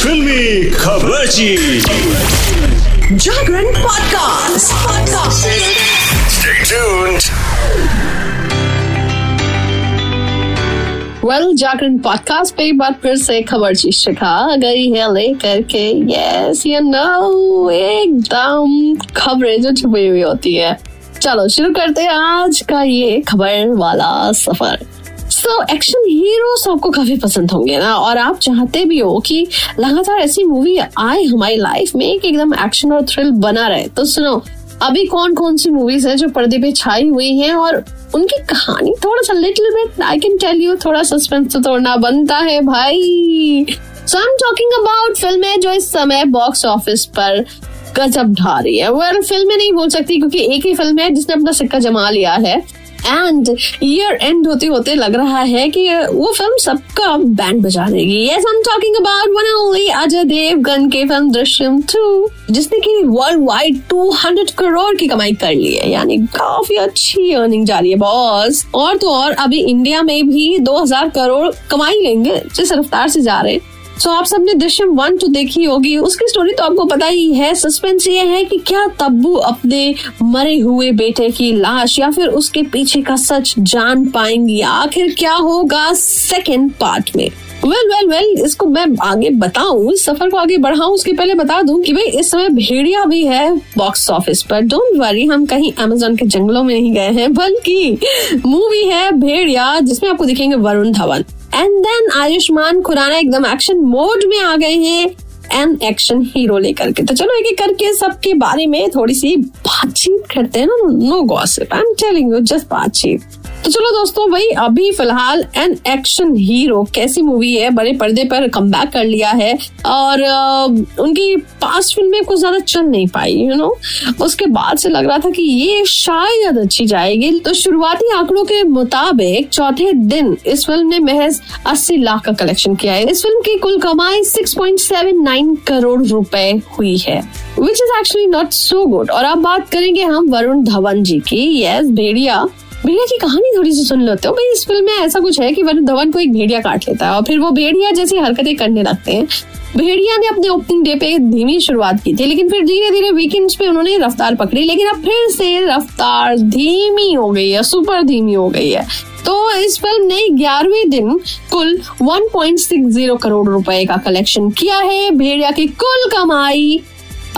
फिल्मी खबर Jagran podcast podcast well Jagran podcast पे एक बार फिर से खबर जी शिखा गई है लेकर के। यस यू नो एकदम खबरें जो छुपी हुई होती है। चलो शुरू करते हैं आज का ये खबर वाला सफ़र। सो एक्शन हीरोज आपको काफ़ी पसंद होंगे ना? और आप चाहते भी हो कि लगातार ऐसी मूवी आए हमारी लाइफ में, कि एकदम एक्शन और थ्रिल बना रहे। तो सुनो, अभी कौन कौन सी मूवीज़ है जो पर्दे पे छाई हुई हैं और उनकी कहानी थोड़ा सा little bit I can tell you थोड़ा सस्पेंस तो तोड़ना बनता है, भाई। So I am talking about फ़िल्में जो इस समय बॉक्स ऑफ़िस पर गजब ढा रही है। वो फ़िल्म में नहीं बोल सकती, क्योंकि एक ही फ़िल्म है जिसने अपना सिक्का जमा लिया है। एंड ईयर एंड होते होते लग रहा है कि वो फ़िल्म सबका बैंड बजा देगी। Yes I am talking about one only Ajay Devgan के फ़िल्म दृश्यम 2 जिसने की वर्ल्ड वाइड 200 करोड़ की कमाई कर ली है। यानी काफ़ी अच्छी अर्निंग जा रही है बॉस और तो और, अभी इंडिया में भी 2000 करोड़ कमाई लेंगे, जिस रफ्तार से जा रहे हैं। सो आप सबने दृश्यम वन तो देखी होगी। उसकी स्टोरी तो आपको पता ही है। सस्पेंस ये है कि क्या तब्बू अपने मरे हुए बेटे की लाश या फिर उसके पीछे का सच जान पाएँगी। आखिर क्या होगा सेकेंड पार्ट में? वेल वेल वेल इसको मैं आगे बताऊँ, इस सफ़र को आगे बढ़ाऊं, उसके पहले बता दूँ कि भाई, इस समय भेड़िया भी है बॉक्स ऑफ़िस पर। डोंट वरी हम कहीं अमेजोन के जंगलों में नहीं गए हैं, बल्कि मूवी है भेड़िया, जिसमें आपको दिखेंगे वरुण धवन। एंड देन आयुष्मान खुराना एकदम एक्शन मोड में आ गए हैं एंड एक्शन हीरो लेकर के। तो चलो एक एक करके सबके बारे में थोड़ी सी बातचीत करते हैं ना। No gossip I am telling you just बातचीत। तो चलो दोस्तों, भाई, अभी फ़िलहाल एन एक्शन हीरो कैसी मूवी है? बड़े पर्दे पर कम कर लिया है और उनकी पास्ट फ़िल्में कुछ ज़्यादा चल नहीं पाई यू नो उसके बाद से लग रहा था कि ये शायद अच्छी जाएगी। तो शुरुआती आंकड़ों के मुताबिक चौथे दिन इस फ़िल्म ने महज 80 लाख का कलेक्शन किया है। इस फ़िल्म की कुल कमाई 6.79 करोड़ रुपए हुई है which is actually not so good और अब बात करेंगे हम वरुण धवन जी की। यस भेड़िया। भेड़िया की कहानी थोड़ी सी सुन लेते हो। भाई, इस फ़िल्म में ऐसा कुछ है कि वरुण धवन को एक भेड़िया काट लेता है और फिर वो भेड़िया जैसी हरकतें करने लगते हैं। भेड़िया ने अपने ओपनिंग डे पे धीमी शुरुआत की थी, लेकिन फिर धीरे धीरे वीकेंड्स पे उन्होंने रफ्तार पकड़ी, लेकिन अब फिर से रफ्तार धीमी हो गई है सुपर धीमी हो गई है। तो इस फ़िल्म ने ग्यारहवें दिन कुल 1.60 करोड़ रुपए का कलेक्शन किया है। भेड़िया की कुल कमाई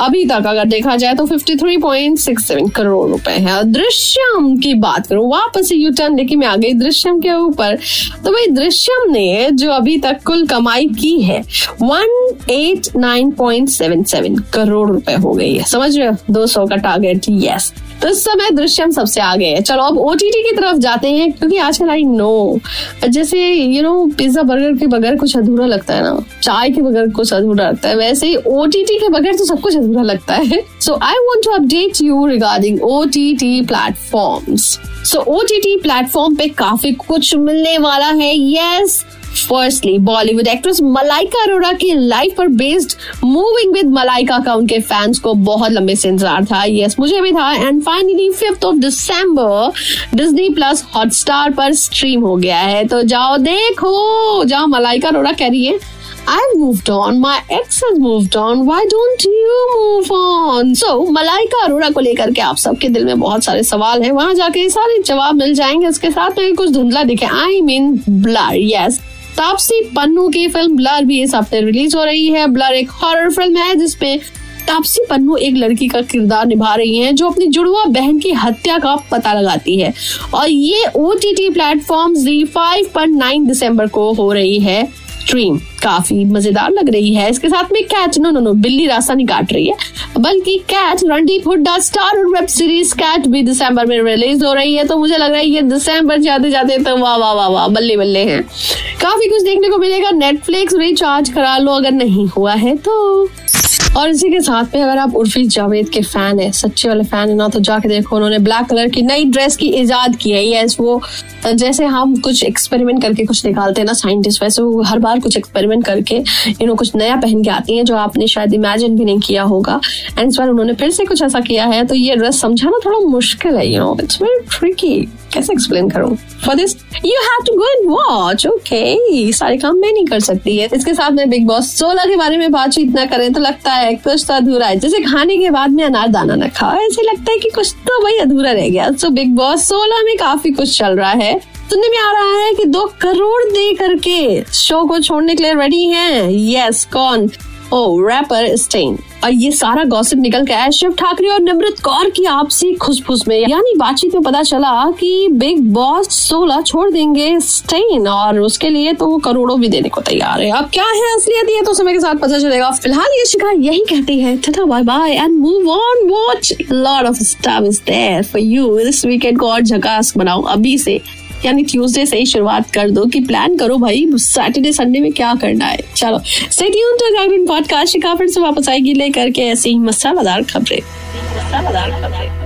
अभी तक अगर देखा जाए तो 53.67 करोड़ रुपए है। दृश्यम की बात करो, वापस यू टर्न लेके मैं आ गई दृश्यम के ऊपर। तो भाई, दृश्यम ने जो अभी तक कुल कमाई की है 189.77 करोड़ रुपए हो गई है। समझ रहे हो? 200 का टारगेट यस तो इस समय दृश्यम सबसे आगे है। चलो, अब ओटीटी की तरफ़ जाते हैं, क्योंकि आजकल आई नो जैसे यू नो पिज्जा बर्गर के बगैर कुछ अधूरा लगता है ना। चाय के बगैर कुछ अधूरा लगता है। वैसे ही ओटीटी के बगैर तो सब कुछ अधूरा लगता है। So I want to update you regarding O T T platform so O T T platform पे काफ़ी कुछ मिलने वाला है। Yes firstly Bollywood actress Malaika Arora की लाइफ पर बेस्ड मूविंग विद मलाइका का उनके फैंस को बहुत लंबे से इंतज़ार था। यस yes, मुझे भी था। And finally fifth of December Disney plus Hotstar पर स्ट्रीम हो गया है। तो जाओ देखो। जाओ मलाइका अरोड़ा कह रही है। I've moved on. My ex has moved on. Why don't you move on? So, Malaika Arora को लेकर के आप सबके दिल में बहुत सारे सवाल हैं। वहाँ जाके सारे जवाब मिल जाएँगे। उसके साथ में कुछ धुंधला दिखे। I mean blur yes Taapsee Pannu की फ़िल्म ब्लर भी इस हफ़्ते रिलीज़ हो रही है। ब्लर एक हॉरर फ़िल्म है जिसमें तापसी पन्नू एक लड़की का किरदार निभा रही हैं, जो अपनी जुड़वा बहन की हत्या का पता लगाती है। और ये O T T platform Zee five पर नाइन दिसंबर को हो रही है। स्ट्रीम काफ़ी मज़ेदार लग रही है। इसके साथ में कैच नो नो नो बिल्ली रास्ता नहीं काट रही है। बल्कि कैच रणदीप हुड्डा स्टार और वेब सीरीज़ कैट भी दिसंबर में रिलीज़ हो रही है। तो मुझे लग रहा है ये दिसंबर जाते जाते तो वाह वाह वाह वाह, बल्ले बल्ले हैं। काफ़ी कुछ देखने को मिलेगा। नेटफ्लिक्स रिचार्ज करा लो अगर नहीं हुआ है तो। और इसी के साथ में अगर आप उर्फी जावेद के फ़ैन है, सच्चे वाले फ़ैन है, ना तो जाके देखो उन्होंने ब्लैक कलर की नई ड्रेस की इजाद की है। यस वो, जैसे हम कुछ एक्सपेरिमेंट करके कुछ निकालते हैं ना साइंटिस्ट वैसे वो हर बार कुछ एक्सपेरिमेंट करके यू नो कुछ नया पहन के आती हैं जो आपने शायद इमेजिन भी नहीं किया होगा। एंड इस बार उन्होंने फिर से कुछ ऐसा किया है तो ये ड्रेस समझाना थोड़ा मुश्किल है you know it's very tricky कैसे एक्सप्लेन करूँ? For this you have to go and watch okay सारे काम मैं नहीं कर सकती है इसके साथ में बिग बॉस सोलह के बारे में बातचीत ना करें तो लगता है कुछ तो अधूरा है। जैसे खाने के बाद में अनार दाना न खाओ, ऐसे लगता है कि कुछ तो वही अधूरा रह गया। तो बिग बॉस सोलह में काफ़ी कुछ चल रहा है। सुनने में आ रहा है कि दो करोड़ दे करके शो को छोड़ने के लिए रेडी हैं। यस कौन? ओ रैपर स्टेन और ये सारा गॉसिप निकल के आया। शिव ठाकरे और निमृत कौर की आपसी खुसफुस में, यानी बातचीत में पता चला कि बिग बॉस सोलह छोड़ देंगे स्टेन और उसके लिए तो वो करोड़ों भी देने को तैयार है। अब क्या है असलियत ये तो समय के साथ पता चलेगा। फ़िलहाल ये शिका यही कहती है। Tata bye bye and move on watch lot of stuff is there for you this weekend को और झकास बनाओ अभी से यानी ट्यूसडे से ही शुरुआत कर दो कि प्लान करो भाई सैटरडे संडे में क्या करना है? चलो सही तो जागरण पॉडकास्ट से वापस आएगी लेकर के ऐसे ही मसालादार खबरें। मसालादार खबरें।